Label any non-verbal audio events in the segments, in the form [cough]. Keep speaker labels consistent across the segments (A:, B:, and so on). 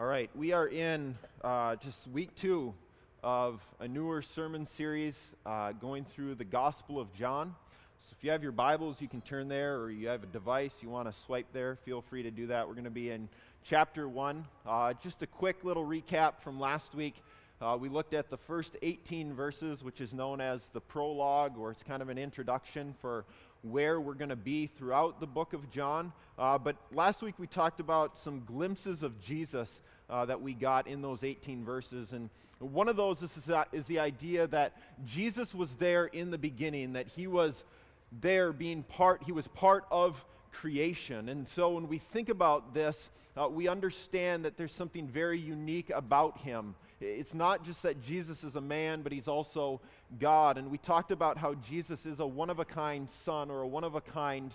A: All right, we are in uh, just week two of a newer sermon series uh, going through the Gospel of John. So if you have your Bibles, you can turn there, or you have a device you want to swipe there, feel free to do that. We're going to be in chapter one. Uh, just a quick little recap from last week. Uh, we looked at the first 18 verses, which is known as the prologue, or it's kind of an introduction for where we're going to be throughout the book of John. Uh, but last week we talked about some glimpses of Jesus uh, that we got in those 18 verses. And one of those is, is the idea that Jesus was there in the beginning, that he was there being part, he was part of creation. And so when we think about this, uh, we understand that there's something very unique about him. It's not just that Jesus is a man, but he's also God. And we talked about how Jesus is a one of a kind son or a one of a kind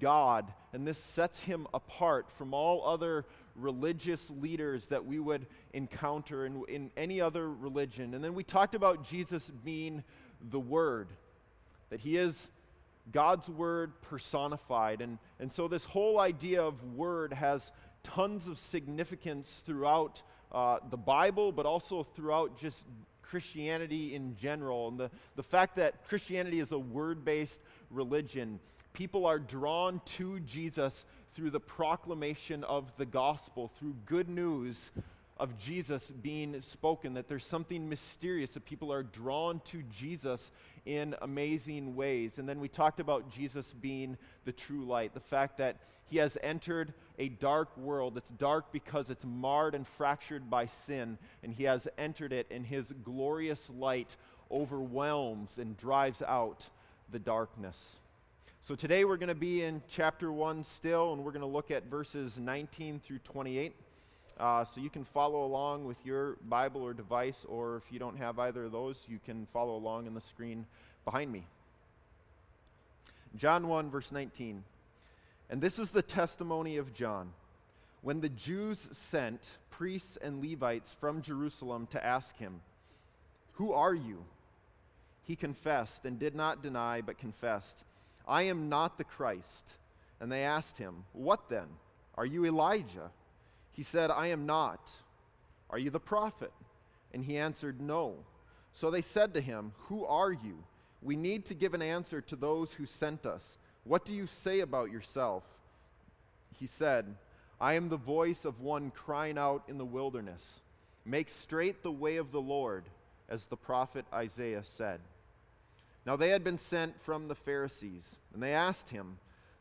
A: God. And this sets him apart from all other religious leaders that we would encounter in, in any other religion. And then we talked about Jesus being the Word, that he is God's Word personified. And, and so this whole idea of Word has tons of significance throughout uh, the Bible, but also throughout just Christianity in general. And the, the fact that Christianity is a word based religion, people are drawn to Jesus through the proclamation of the gospel, through good news of Jesus being spoken, that there's something mysterious, that people are drawn to Jesus in amazing ways. And then we talked about Jesus being the true light, the fact that he has entered a dark world. It's dark because it's marred and fractured by sin, and he has entered it, and his glorious light overwhelms and drives out the darkness. So today we're going to be in chapter 1 still, and we're going to look at verses 19 through 28. Uh, so you can follow along with your Bible or device, or if you don't have either of those, you can follow along in the screen behind me. John 1, verse 19. And this is the testimony of John. When the Jews sent priests and Levites from Jerusalem to ask him, Who are you? He confessed and did not deny, but confessed, I am not the Christ. And they asked him, What then? Are you Elijah? He said, I am not. Are you the prophet? And he answered, No. So they said to him, Who are you? We need to give an answer to those who sent us. What do you say about yourself? He said, I am the voice of one crying out in the wilderness. Make straight the way of the Lord, as the prophet Isaiah said. Now they had been sent from the Pharisees, and they asked him,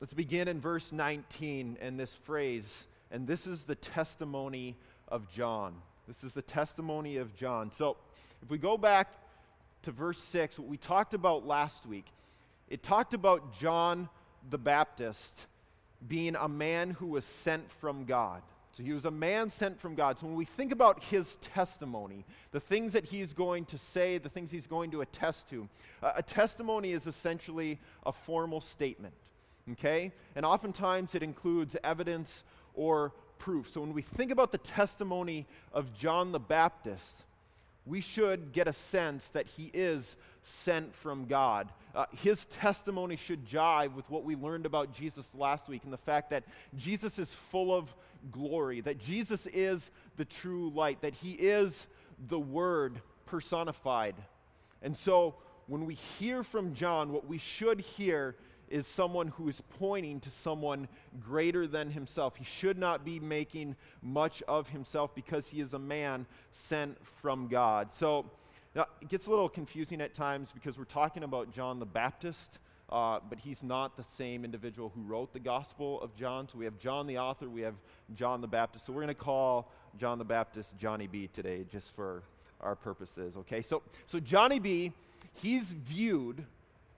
A: Let's begin in verse 19 and this phrase, and this is the testimony of John. This is the testimony of John. So if we go back to verse 6, what we talked about last week, it talked about John the Baptist being a man who was sent from God. So he was a man sent from God. So when we think about his testimony, the things that he's going to say, the things he's going to attest to, a testimony is essentially a formal statement okay? And oftentimes it includes evidence or proof. So when we think about the testimony of John the Baptist, we should get a sense that he is sent from God. Uh, his testimony should jive with what we learned about Jesus last week and the fact that Jesus is full of glory, that Jesus is the true light, that he is the Word personified. And so when we hear from John, what we should hear is someone who is pointing to someone greater than himself. He should not be making much of himself because he is a man sent from God. So now, it gets a little confusing at times because we're talking about John the Baptist. Uh, but he's not the same individual who wrote the Gospel of John. So we have John the author, we have John the Baptist. So we're going to call John the Baptist Johnny B today, just for our purposes. Okay, so so Johnny B, he's viewed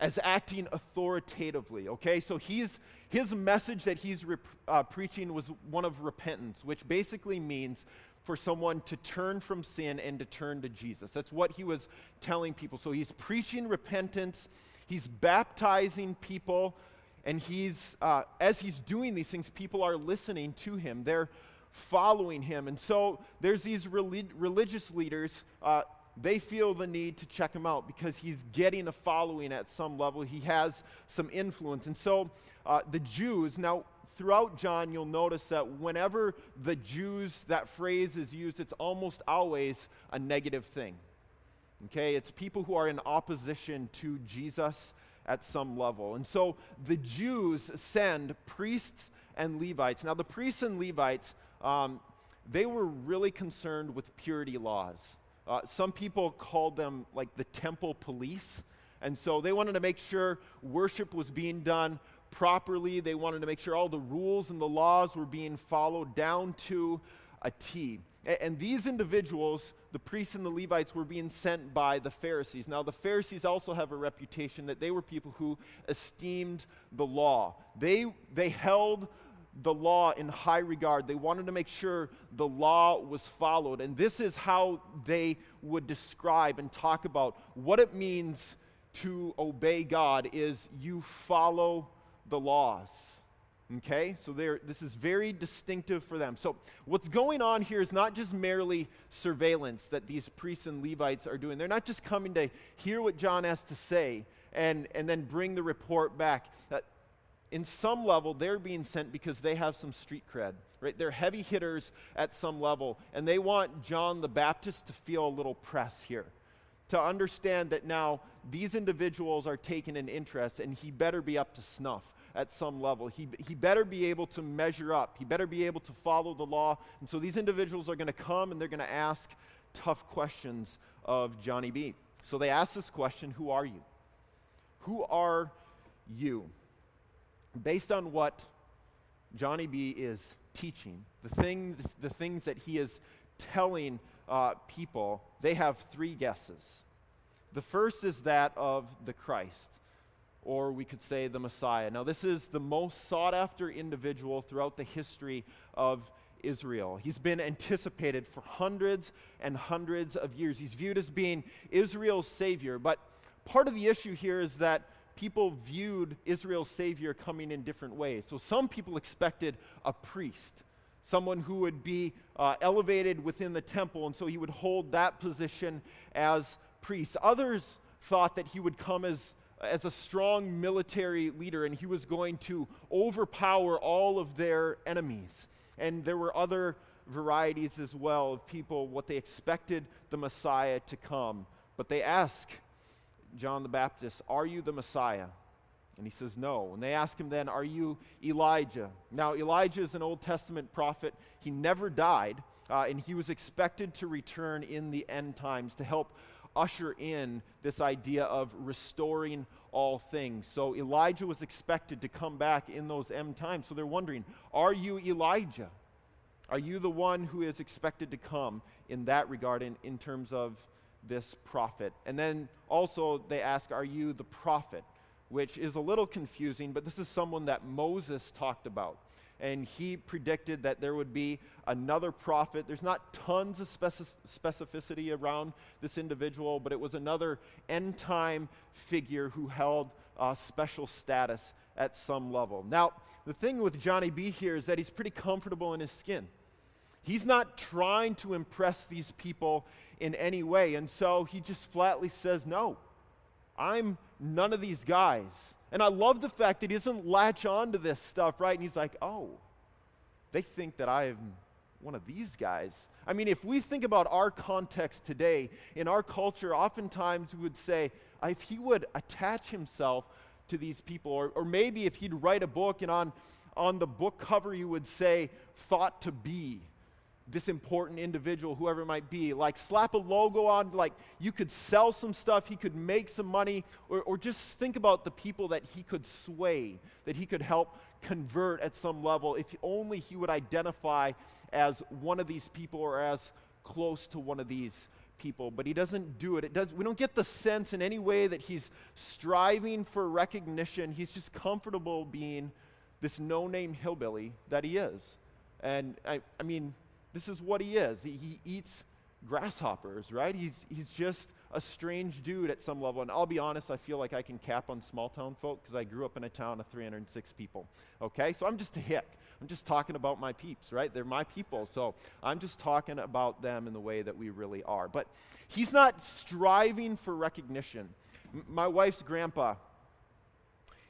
A: as acting authoritatively. Okay, so he's, his message that he's rep- uh, preaching was one of repentance, which basically means for someone to turn from sin and to turn to Jesus. That's what he was telling people. So he's preaching repentance, he's baptizing people, and he's, uh, as he's doing these things, people are listening to him. They're following him. And so there's these relig- religious leaders. Uh, they feel the need to check him out because he's getting a following at some level. He has some influence. And so uh, the Jews, now throughout John, you'll notice that whenever the Jews, that phrase is used, it's almost always a negative thing. Okay? It's people who are in opposition to Jesus at some level. And so the Jews send priests and Levites. Now, the priests and Levites, um, they were really concerned with purity laws. Uh, some people called them like the temple police. And so they wanted to make sure worship was being done properly. They wanted to make sure all the rules and the laws were being followed down to a T. And these individuals, the priests and the Levites, were being sent by the Pharisees. Now, the Pharisees also have a reputation that they were people who esteemed the law. They, they held the law in high regard. They wanted to make sure the law was followed. And this is how they would describe and talk about what it means to obey God is you follow the laws. Okay? So this is very distinctive for them. So what's going on here is not just merely surveillance that these priests and Levites are doing. They're not just coming to hear what John has to say and, and then bring the report back. Uh, in some level, they're being sent because they have some street cred, right? They're heavy hitters at some level, and they want John the Baptist to feel a little press here, to understand that now these individuals are taking an interest, and he better be up to snuff at some level. He, he better be able to measure up, he better be able to follow the law. And so these individuals are going to come and they're going to ask tough questions of Johnny B. So they ask this question Who are you? Who are you? Based on what Johnny B is teaching, the things, the things that he is telling uh, people, they have three guesses. The first is that of the Christ, or we could say the Messiah. Now, this is the most sought after individual throughout the history of Israel. He's been anticipated for hundreds and hundreds of years. He's viewed as being Israel's savior. But part of the issue here is that people viewed Israel's Savior coming in different ways. So some people expected a priest, someone who would be uh, elevated within the temple, and so he would hold that position as priest. Others thought that he would come as as a strong military leader and he was going to overpower all of their enemies. And there were other varieties as well of people, what they expected the Messiah to come. But they ask, John the Baptist, Are you the Messiah? And he says, No. And they ask him then, Are you Elijah? Now, Elijah is an Old Testament prophet. He never died, uh, and he was expected to return in the end times to help usher in this idea of restoring all things. So Elijah was expected to come back in those end times. So they're wondering, Are you Elijah? Are you the one who is expected to come in that regard, in, in terms of this prophet. And then also they ask, Are you the prophet? Which is a little confusing, but this is someone that Moses talked about. And he predicted that there would be another prophet. There's not tons of specificity around this individual, but it was another end time figure who held uh, special status at some level. Now, the thing with Johnny B here is that he's pretty comfortable in his skin. He's not trying to impress these people in any way. And so he just flatly says, No, I'm none of these guys. And I love the fact that he doesn't latch on to this stuff, right? And he's like, Oh, they think that I'm one of these guys. I mean, if we think about our context today, in our culture, oftentimes we would say, if he would attach himself to these people, or, or maybe if he'd write a book and on, on the book cover you would say, thought to be this important individual, whoever it might be. Like, slap a logo on, like, you could sell some stuff, he could make some money, or, or just think about the people that he could sway, that he could help convert at some level, if only he would identify as one of these people or as close to one of these people. But he doesn't do it. it does, we don't get the sense in any way that he's striving for recognition. He's just comfortable being this no name hillbilly that he is. And I, I mean, This is what he is. He, he eats grasshoppers, right? He's, he's just a strange dude at some level. And I'll be honest, I feel like I can cap on small town folk because I grew up in a town of 306 people. Okay? So I'm just a hick. I'm just talking about my peeps, right? They're my people. So I'm just talking about them in the way that we really are. But he's not striving for recognition. M- my wife's grandpa,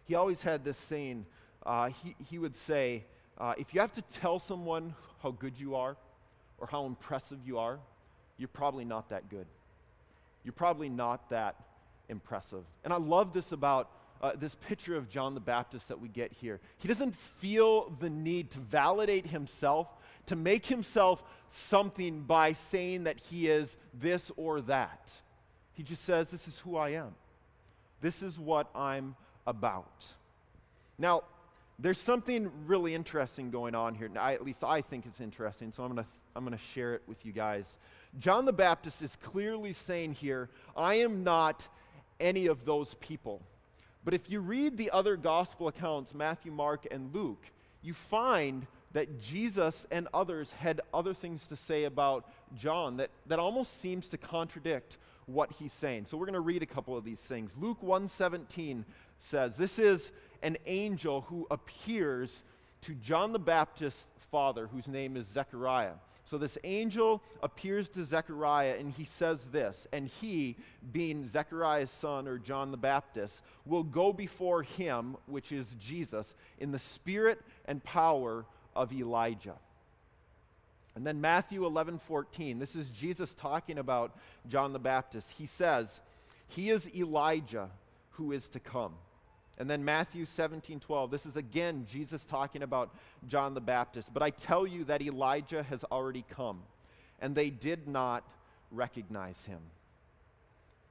A: he always had this saying. Uh, he, he would say, uh, if you have to tell someone how good you are or how impressive you are, you're probably not that good. You're probably not that impressive. And I love this about uh, this picture of John the Baptist that we get here. He doesn't feel the need to validate himself, to make himself something by saying that he is this or that. He just says, This is who I am. This is what I'm about. Now, there's something really interesting going on here. I, at least I think it's interesting, so I'm going to I'm going to share it with you guys. John the Baptist is clearly saying here, I am not any of those people. But if you read the other gospel accounts, Matthew, Mark, and Luke, you find that Jesus and others had other things to say about John that, that almost seems to contradict what he's saying. So we're going to read a couple of these things. Luke 117 says, This is an angel who appears to John the Baptist's father, whose name is Zechariah. So this angel appears to Zechariah and he says this, and he, being Zechariah's son or John the Baptist, will go before him, which is Jesus, in the spirit and power of Elijah. And then Matthew 11, 14, this is Jesus talking about John the Baptist. He says, He is Elijah who is to come. And then Matthew 17, 12. This is again Jesus talking about John the Baptist. But I tell you that Elijah has already come, and they did not recognize him.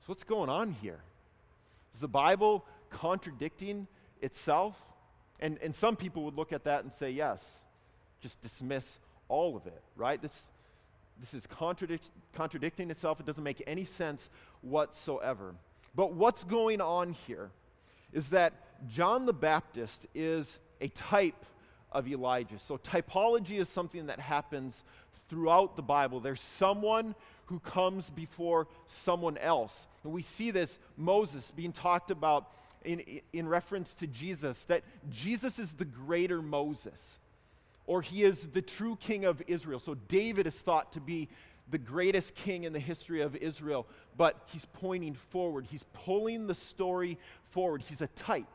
A: So, what's going on here? Is the Bible contradicting itself? And, and some people would look at that and say, yes, just dismiss all of it, right? This, this is contradict, contradicting itself. It doesn't make any sense whatsoever. But what's going on here? Is that John the Baptist is a type of Elijah. So, typology is something that happens throughout the Bible. There's someone who comes before someone else. And we see this Moses being talked about in, in reference to Jesus, that Jesus is the greater Moses, or he is the true king of Israel. So, David is thought to be the greatest king in the history of Israel, but he's pointing forward. He's pulling the story forward. He's a type,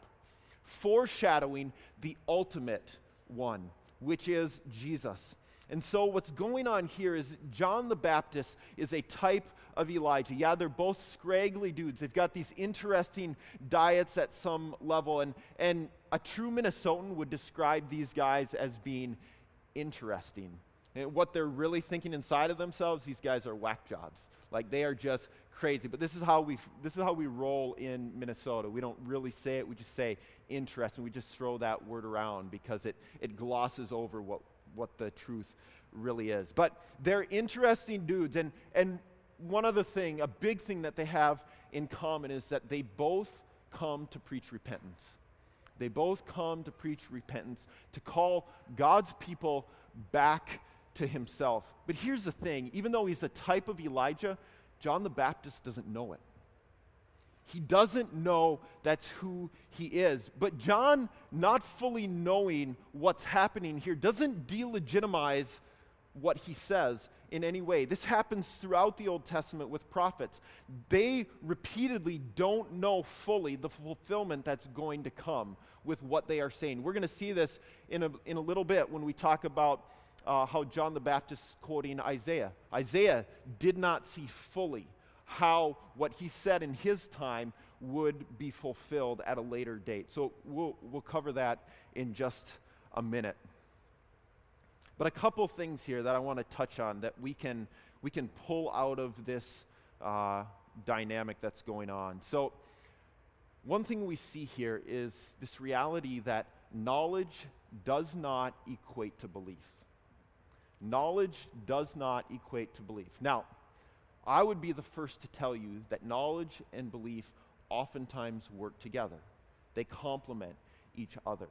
A: foreshadowing the ultimate one, which is Jesus. And so, what's going on here is John the Baptist is a type of Elijah. Yeah, they're both scraggly dudes. They've got these interesting diets at some level. And, and a true Minnesotan would describe these guys as being interesting. And what they're really thinking inside of themselves, these guys are whack jobs. Like they are just crazy. But this is how we this is how we roll in Minnesota. We don't really say it. We just say interesting. We just throw that word around because it it glosses over what what the truth really is. But they're interesting dudes. And and one other thing, a big thing that they have in common is that they both come to preach repentance. They both come to preach repentance, to call God's people back to himself. But here's the thing even though he's a type of Elijah, John the Baptist doesn't know it. He doesn't know that's who he is. But John, not fully knowing what's happening here, doesn't delegitimize what he says in any way. This happens throughout the Old Testament with prophets. They repeatedly don't know fully the fulfillment that's going to come with what they are saying. We're going to see this in a, in a little bit when we talk about uh, how John the Baptist is quoting Isaiah. Isaiah did not see fully how what he said in his time would be fulfilled at a later date. So we'll, we'll cover that in just a minute. But a couple things here that I want to touch on that we can, we can pull out of this uh, dynamic that's going on. So, one thing we see here is this reality that knowledge does not equate to belief. Knowledge does not equate to belief. Now, I would be the first to tell you that knowledge and belief oftentimes work together, they complement each other.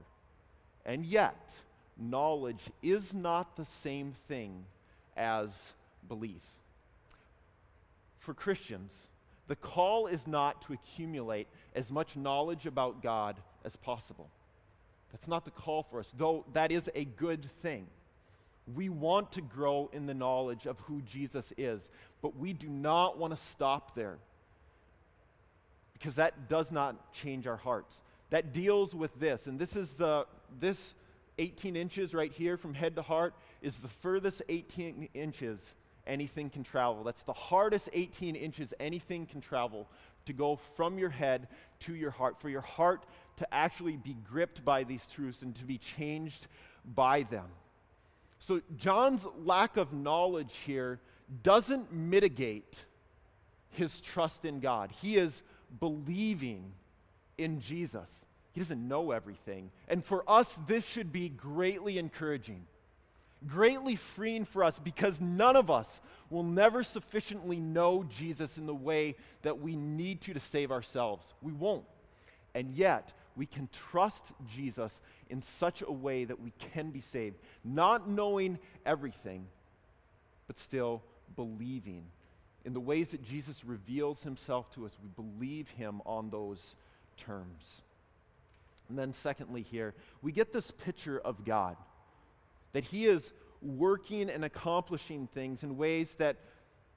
A: And yet, knowledge is not the same thing as belief. For Christians, the call is not to accumulate as much knowledge about God as possible. That's not the call for us, though that is a good thing. We want to grow in the knowledge of who Jesus is, but we do not want to stop there because that does not change our hearts. That deals with this, and this is the this 18 inches right here from head to heart is the furthest 18 inches anything can travel. That's the hardest 18 inches anything can travel to go from your head to your heart, for your heart to actually be gripped by these truths and to be changed by them. So, John's lack of knowledge here doesn't mitigate his trust in God. He is believing in Jesus. He doesn't know everything. And for us, this should be greatly encouraging, greatly freeing for us because none of us will never sufficiently know Jesus in the way that we need to to save ourselves. We won't. And yet, we can trust Jesus in such a way that we can be saved, not knowing everything, but still believing. In the ways that Jesus reveals himself to us, we believe him on those terms. And then, secondly, here, we get this picture of God that He is working and accomplishing things in ways that,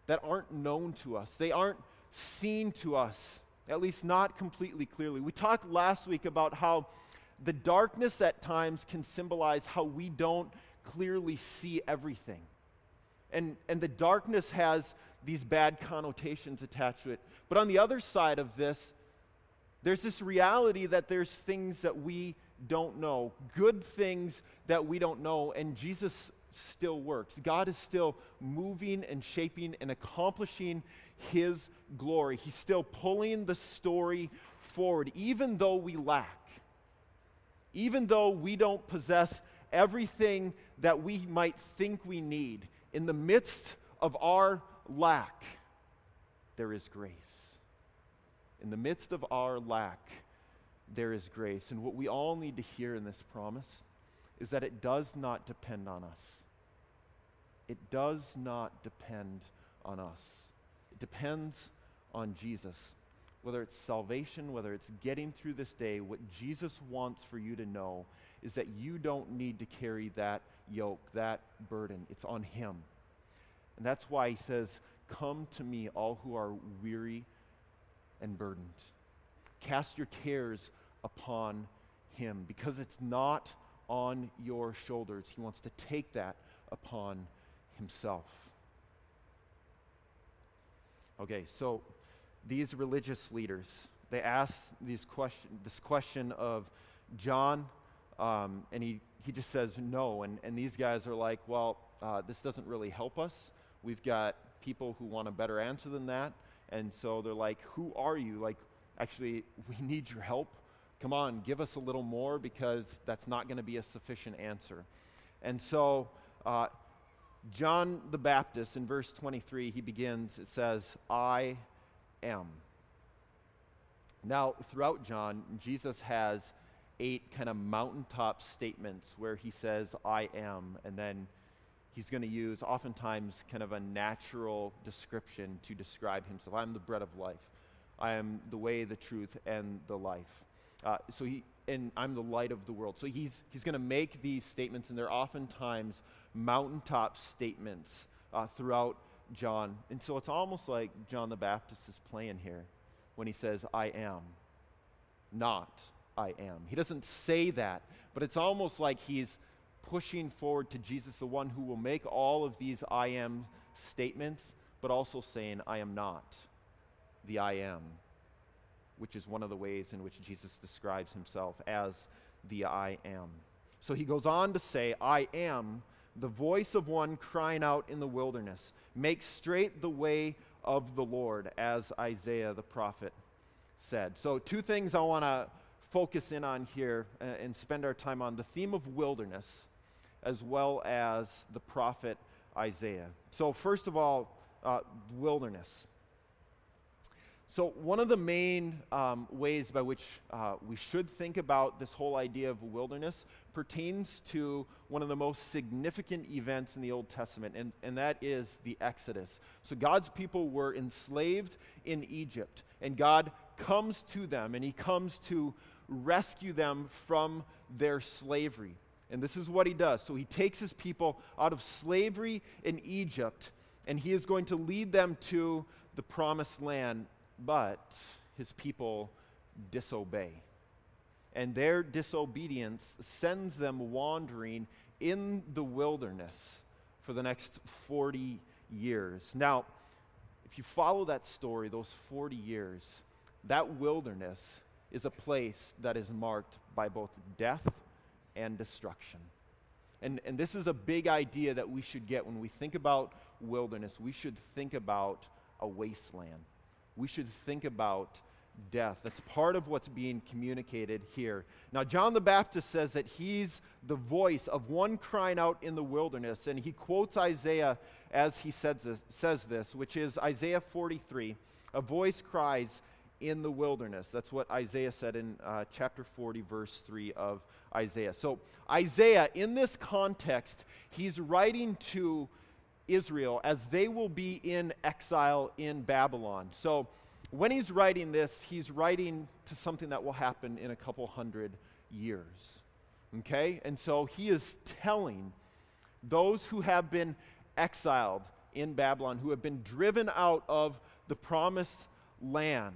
A: that aren't known to us, they aren't seen to us, at least not completely clearly. We talked last week about how the darkness at times can symbolize how we don't clearly see everything. And, and the darkness has these bad connotations attached to it. But on the other side of this, there's this reality that there's things that we don't know, good things that we don't know, and Jesus still works. God is still moving and shaping and accomplishing His glory. He's still pulling the story forward, even though we lack, even though we don't possess everything that we might think we need. In the midst of our lack, there is grace. In the midst of our lack, there is grace. And what we all need to hear in this promise is that it does not depend on us. It does not depend on us. It depends on Jesus. Whether it's salvation, whether it's getting through this day, what Jesus wants for you to know is that you don't need to carry that yoke, that burden. It's on Him. And that's why He says, Come to me, all who are weary and burdened. Cast your cares upon Him because it's not on your shoulders. He wants to take that upon Himself. Okay, so these religious leaders, they ask these question, this question of John, um, and he, he just says no. And, and these guys are like, well, uh, this doesn't really help us. We've got people who want a better answer than that. And so they're like, Who are you? Like, actually, [laughs] we need your help. Come on, give us a little more because that's not going to be a sufficient answer. And so, uh, John the Baptist in verse 23, he begins, it says, I am. Now, throughout John, Jesus has eight kind of mountaintop statements where he says, I am, and then he's going to use oftentimes kind of a natural description to describe himself. I'm the bread of life. I am the way, the truth, and the life. Uh, so he, and I'm the light of the world. So he's, he's going to make these statements, and they're oftentimes mountaintop statements uh, throughout John. And so it's almost like John the Baptist is playing here when he says, I am, not I am. He doesn't say that, but it's almost like he's pushing forward to Jesus, the one who will make all of these I am statements, but also saying, I am not the I am, which is one of the ways in which Jesus describes himself as the I am. So he goes on to say, I am the voice of one crying out in the wilderness, make straight the way of the Lord, as Isaiah the prophet said. So, two things I want to focus in on here uh, and spend our time on the theme of wilderness as well as the prophet Isaiah. So, first of all, uh, wilderness. So, one of the main um, ways by which uh, we should think about this whole idea of wilderness pertains to one of the most significant events in the Old Testament, and, and that is the Exodus. So God's people were enslaved in Egypt, and God comes to them, and He comes to rescue them from their slavery. And this is what He does. So He takes His people out of slavery in Egypt, and He is going to lead them to the promised land, but His people disobey and their disobedience sends them wandering in the wilderness for the next 40 years. Now, if you follow that story, those 40 years, that wilderness is a place that is marked by both death and destruction. And, and this is a big idea that we should get when we think about wilderness. We should think about a wasteland. We should think about death. That's part of what's being communicated here. Now, John the Baptist says that he's the voice of one crying out in the wilderness, and he quotes Isaiah as he says this, says this which is Isaiah 43 A voice cries in the wilderness. That's what Isaiah said in uh, chapter 40, verse 3 of Isaiah. So, Isaiah, in this context, he's writing to Israel as they will be in exile in Babylon. So, when he's writing this, he's writing to something that will happen in a couple hundred years. Okay? And so he is telling those who have been exiled in Babylon, who have been driven out of the promised land,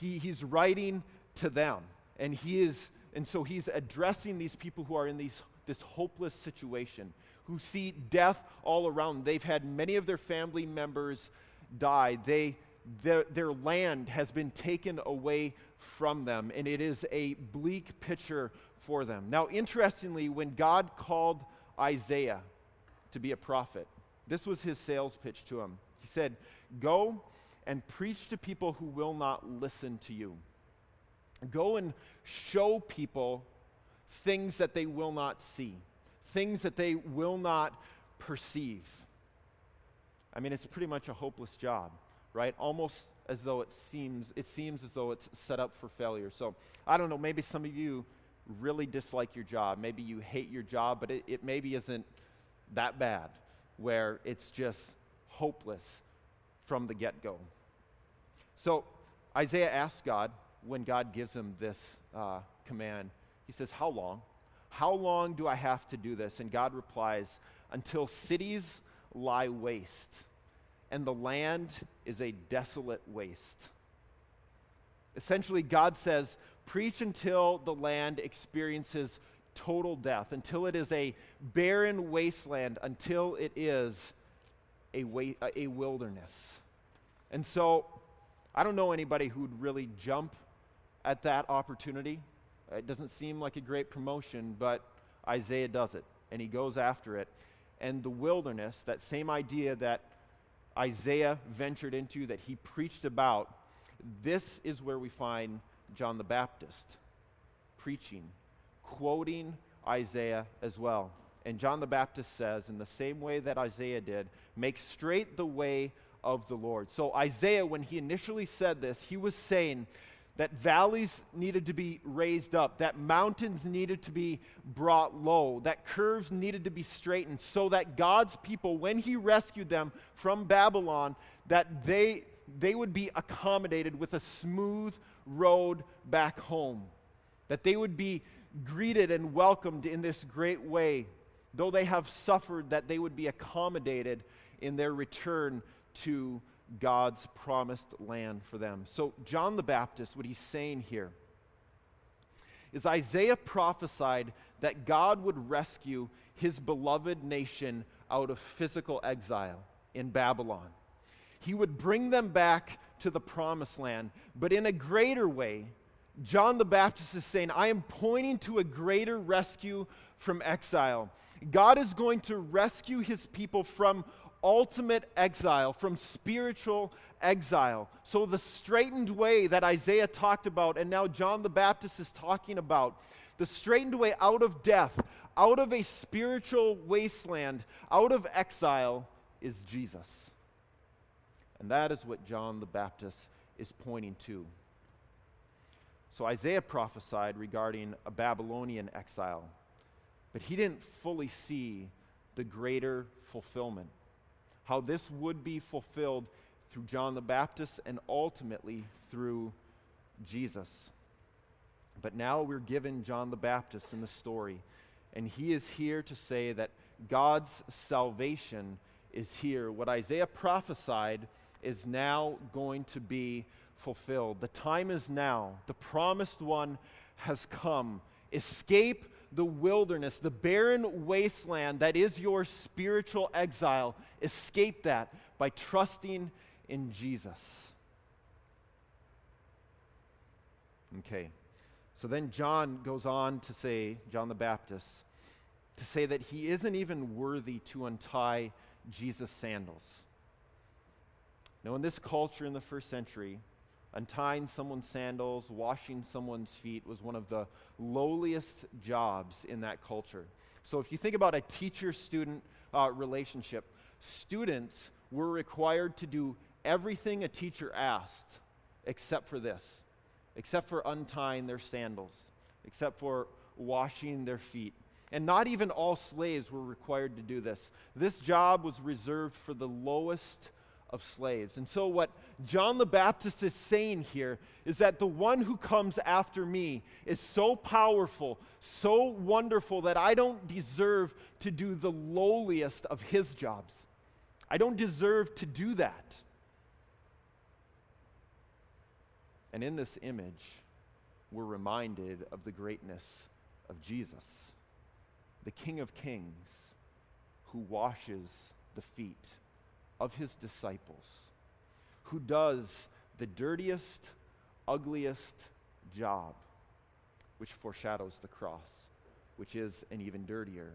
A: he, he's writing to them. And he is, and so he's addressing these people who are in these, this hopeless situation, who see death all around. They've had many of their family members die. They their, their land has been taken away from them, and it is a bleak picture for them. Now, interestingly, when God called Isaiah to be a prophet, this was his sales pitch to him. He said, Go and preach to people who will not listen to you. Go and show people things that they will not see, things that they will not perceive. I mean, it's pretty much a hopeless job right? Almost as though it seems it seems as though it's set up for failure. So I don't know, maybe some of you really dislike your job. Maybe you hate your job, but it, it maybe isn't that bad where it's just hopeless from the get-go. So Isaiah asks God when God gives him this uh, command, he says, How long? How long do I have to do this? And God replies, Until cities lie waste and the land is a desolate waste. Essentially, God says, Preach until the land experiences total death, until it is a barren wasteland, until it is a, wa- a wilderness. And so, I don't know anybody who'd really jump at that opportunity. It doesn't seem like a great promotion, but Isaiah does it, and he goes after it. And the wilderness, that same idea that Isaiah ventured into, that he preached about, this is where we find John the Baptist preaching, quoting Isaiah as well. And John the Baptist says, in the same way that Isaiah did, make straight the way of the Lord. So, Isaiah, when he initially said this, he was saying that valleys needed to be raised up, that mountains needed to be brought low, that curves needed to be straightened, so that God's people, when He rescued them from Babylon, that they, they would be accommodated with a smooth road back home, that they would be greeted and welcomed in this great way. Though they have suffered, that they would be accommodated in their return to God's promised land for them. So, John the Baptist, what he's saying here is Isaiah prophesied that God would rescue his beloved nation out of physical exile in Babylon. He would bring them back to the promised land, but in a greater way. John the Baptist is saying, I am pointing to a greater rescue from exile. God is going to rescue his people from ultimate exile, from spiritual exile. So, the straightened way that Isaiah talked about, and now John the Baptist is talking about, the straightened way out of death, out of a spiritual wasteland, out of exile, is Jesus. And that is what John the Baptist is pointing to. So, Isaiah prophesied regarding a Babylonian exile, But he didn't fully see the greater fulfillment. How this would be fulfilled through John the Baptist and ultimately through Jesus. But now we're given John the Baptist in the story, and he is here to say that God's salvation is here. What Isaiah prophesied is now going to be fulfilled. The time is now. The promised one has come. Escape the wilderness, the barren wasteland that is your spiritual exile. Escape that by trusting in Jesus. Okay. So then John goes on to say, John the Baptist, to say that he isn't even worthy to untie Jesus' sandals. Now, in this culture in the first century, untying someone's sandals, washing someone's feet was one of the lowliest jobs in that culture. So, if you think about a teacher student uh, relationship, students were required to do everything a teacher asked except for this, except for untying their sandals, except for washing their feet. And not even all slaves were required to do this. This job was reserved for the lowest of slaves. And so, what John the Baptist is saying here is that the one who comes after me is so powerful, so wonderful, that I don't deserve to do the lowliest of his jobs. I don't deserve to do that. And in this image, we're reminded of the greatness of Jesus, the King of Kings, who washes the feet of his disciples, who does the dirtiest, ugliest job, which foreshadows the cross, which is an even dirtier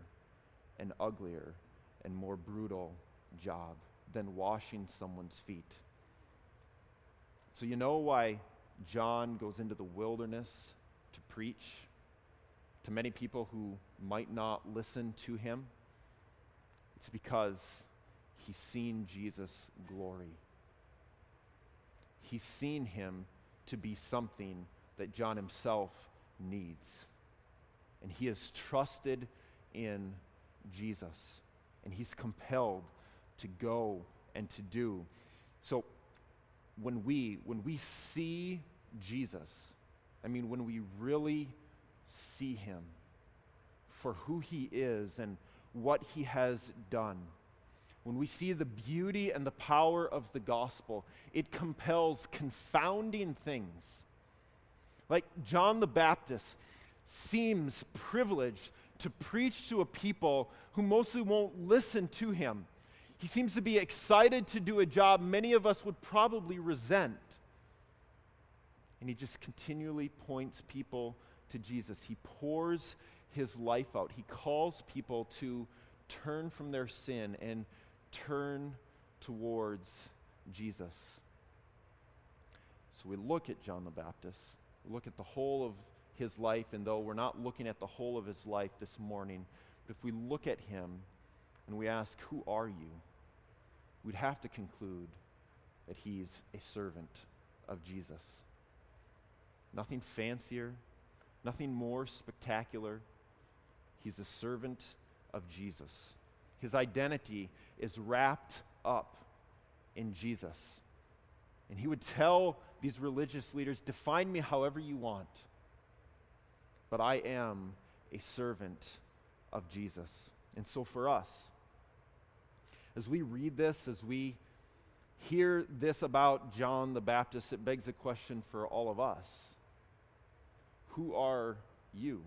A: and uglier and more brutal job than washing someone's feet. So, you know why John goes into the wilderness to preach to many people who might not listen to him? It's because he's seen Jesus' glory. He's seen him to be something that John himself needs. And he has trusted in Jesus. And he's compelled to go and to do. So when we when we see Jesus, I mean when we really see him for who he is and what he has done when we see the beauty and the power of the gospel, it compels confounding things. Like John the Baptist seems privileged to preach to a people who mostly won't listen to him. He seems to be excited to do a job many of us would probably resent. And he just continually points people to Jesus. He pours his life out. He calls people to turn from their sin and turn towards Jesus. So we look at John the Baptist, we look at the whole of his life, and though we're not looking at the whole of his life this morning, but if we look at him and we ask, Who are you? we'd have to conclude that he's a servant of Jesus. Nothing fancier, nothing more spectacular. He's a servant of Jesus. His identity is wrapped up in Jesus. And he would tell these religious leaders define me however you want, but I am a servant of Jesus. And so for us, as we read this, as we hear this about John the Baptist, it begs a question for all of us Who are you?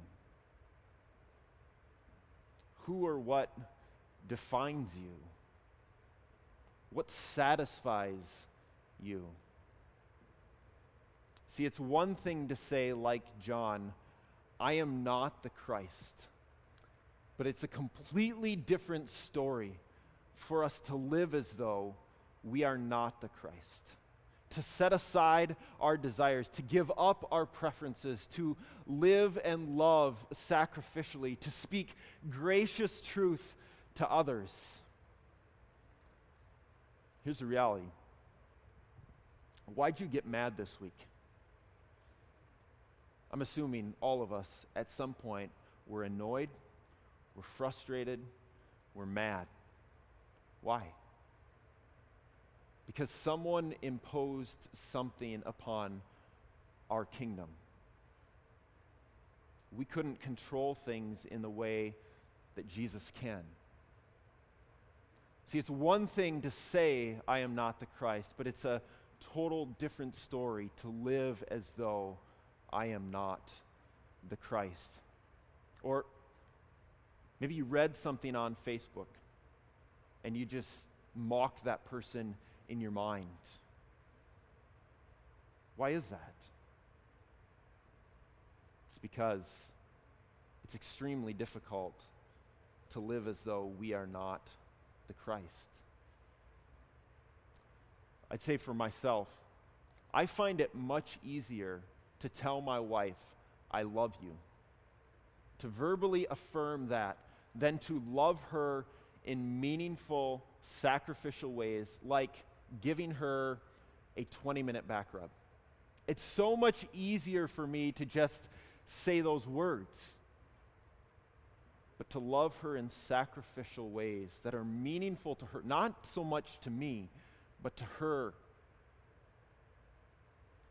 A: Who or what defines you? What satisfies you? See, it's one thing to say, like John, I am not the Christ. But it's a completely different story for us to live as though we are not the Christ. To set aside our desires, to give up our preferences, to live and love sacrificially, to speak gracious truth to others. Here's the reality Why'd you get mad this week? I'm assuming all of us at some point were annoyed we're frustrated, we're mad. Why? Because someone imposed something upon our kingdom. We couldn't control things in the way that Jesus can. See, it's one thing to say, I am not the Christ, but it's a total different story to live as though I am not the Christ. Or maybe you read something on Facebook and you just mocked that person in your mind. Why is that? It's because it's extremely difficult to live as though we are not the Christ. I'd say for myself, I find it much easier to tell my wife, I love you, to verbally affirm that, than to love her in meaningful, sacrificial ways, like giving her a 20 minute back rub. It's so much easier for me to just say those words but to love her in sacrificial ways that are meaningful to her, not so much to me, but to her.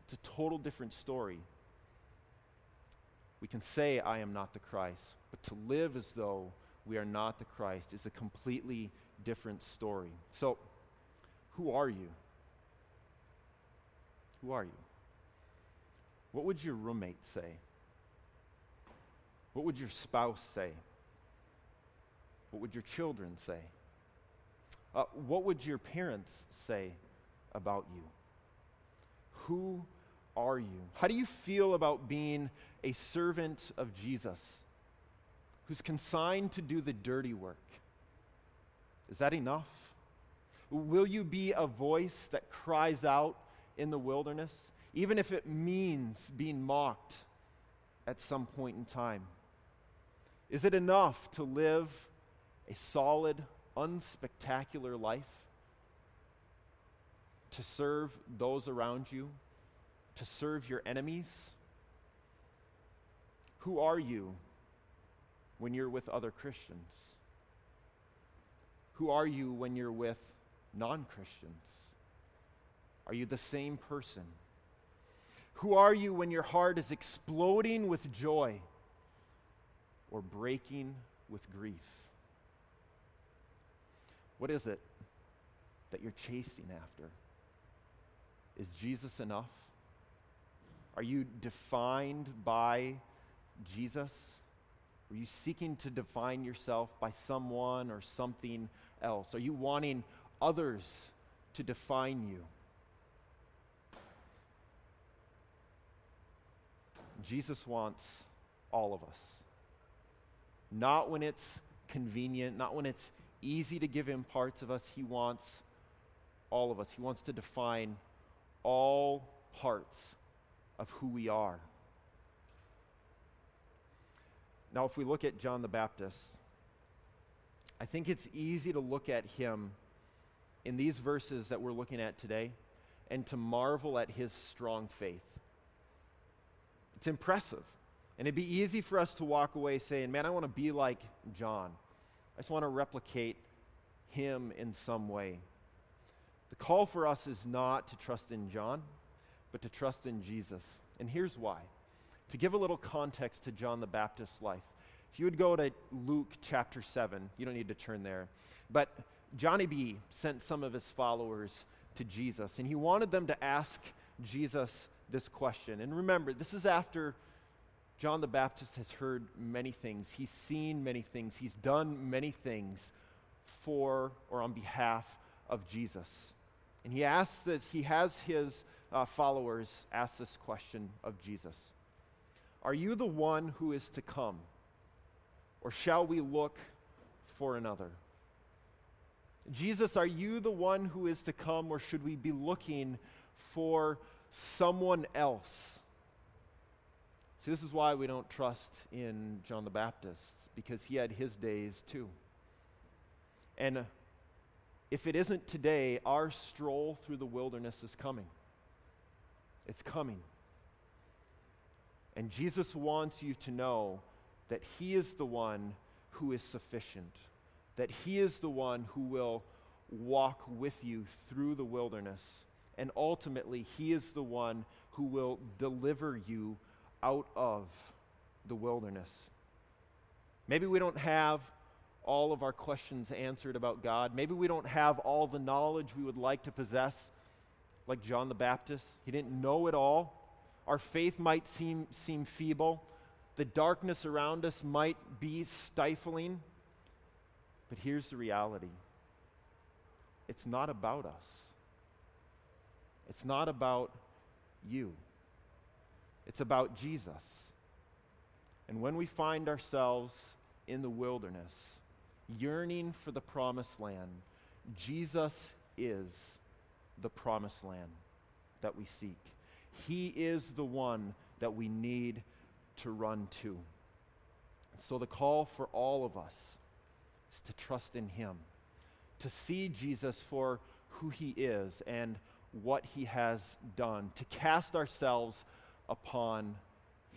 A: It's a total different story. We can say, I am not the Christ, but to live as though we are not the Christ is a completely different story. So, who are you? Who are you? What would your roommate say? What would your spouse say? What would your children say? Uh, what would your parents say about you? Who are you? How do you feel about being a servant of Jesus who's consigned to do the dirty work? Is that enough? Will you be a voice that cries out in the wilderness, even if it means being mocked at some point in time? Is it enough to live a solid, unspectacular life, to serve those around you, to serve your enemies? Who are you when you're with other Christians? Who are you when you're with non Christians? Are you the same person? Who are you when your heart is exploding with joy or breaking with grief? What is it that you're chasing after? Is Jesus enough? Are you defined by Jesus? Are you seeking to define yourself by someone or something else? Are you wanting others to define you? Jesus wants all of us. Not when it's convenient, not when it's easy to give him parts of us. He wants all of us. He wants to define all parts of who we are. Now, if we look at John the Baptist, I think it's easy to look at him in these verses that we're looking at today and to marvel at his strong faith. It's impressive. And it'd be easy for us to walk away saying, Man, I want to be like John. I just want to replicate him in some way. The call for us is not to trust in John, but to trust in Jesus. And here's why. To give a little context to John the Baptist's life, if you would go to Luke chapter 7, you don't need to turn there, but Johnny B sent some of his followers to Jesus, and he wanted them to ask Jesus this question. And remember, this is after John the Baptist has heard many things, he's seen many things, he's done many things for or on behalf of Jesus. And he asks this, he has his uh, followers ask this question of Jesus Are you the one who is to come? Or shall we look for another? Jesus, are you the one who is to come, or should we be looking for someone else? See, this is why we don't trust in John the Baptist, because he had his days too. And uh, if it isn't today, our stroll through the wilderness is coming. It's coming. And Jesus wants you to know that he is the one who is sufficient, that He is the one who will walk with you through the wilderness, and ultimately, He is the one who will deliver you out of the wilderness. Maybe we don't have all of our questions answered about God. Maybe we don't have all the knowledge we would like to possess, like John the Baptist. He didn't know it all. Our faith might seem, seem feeble. The darkness around us might be stifling. But here's the reality it's not about us, it's not about you, it's about Jesus. And when we find ourselves in the wilderness, yearning for the promised land, Jesus is the promised land that we seek. He is the one that we need to run to. So, the call for all of us is to trust in Him, to see Jesus for who He is and what He has done, to cast ourselves upon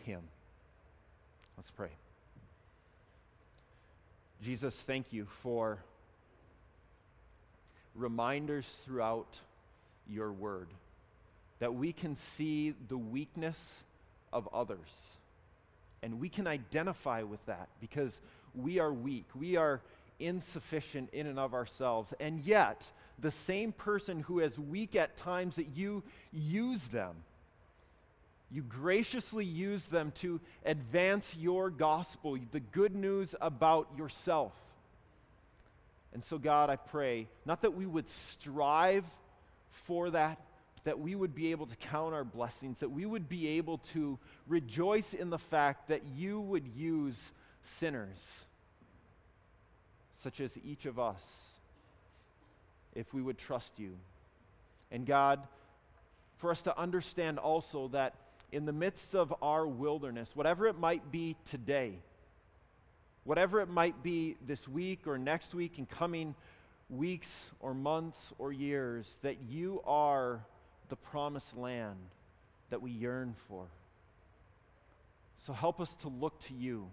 A: Him. Let's pray. Jesus, thank you for reminders throughout your word that we can see the weakness of others and we can identify with that because we are weak. We are insufficient in and of ourselves. And yet, the same person who is weak at times that you use them you graciously use them to advance your gospel, the good news about yourself. And so, God, I pray, not that we would strive for that, but that we would be able to count our blessings, that we would be able to rejoice in the fact that you would use sinners, such as each of us, if we would trust you. And God, for us to understand also that in the midst of our wilderness, whatever it might be today, whatever it might be this week or next week and coming weeks or months or years, that you are the promised land that we yearn for. So help us to look to you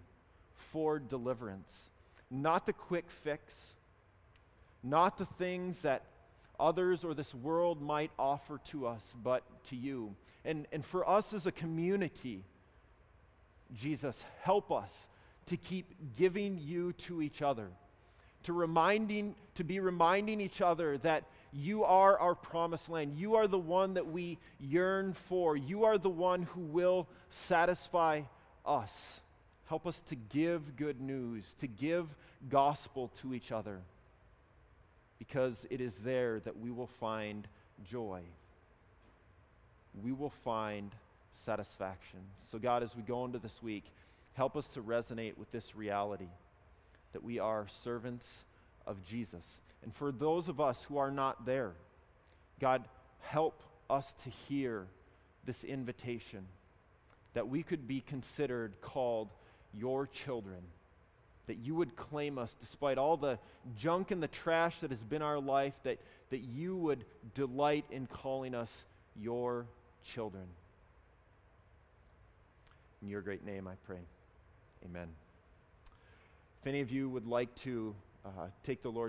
A: for deliverance, not the quick fix, not the things that others or this world might offer to us, but to you. And, and for us as a community, Jesus, help us to keep giving you to each other, to reminding, to be reminding each other that you are our promised land. You are the one that we yearn for. You are the one who will satisfy us. Help us to give good news, to give gospel to each other because it is there that we will find joy. We will find satisfaction. So, God, as we go into this week, help us to resonate with this reality that we are servants of Jesus. And for those of us who are not there, God, help us to hear this invitation that we could be considered called your children that you would claim us despite all the junk and the trash that has been our life, that, that you would delight in calling us your children. In your great name, I pray. Amen. If any of you would like to uh, take the Lord's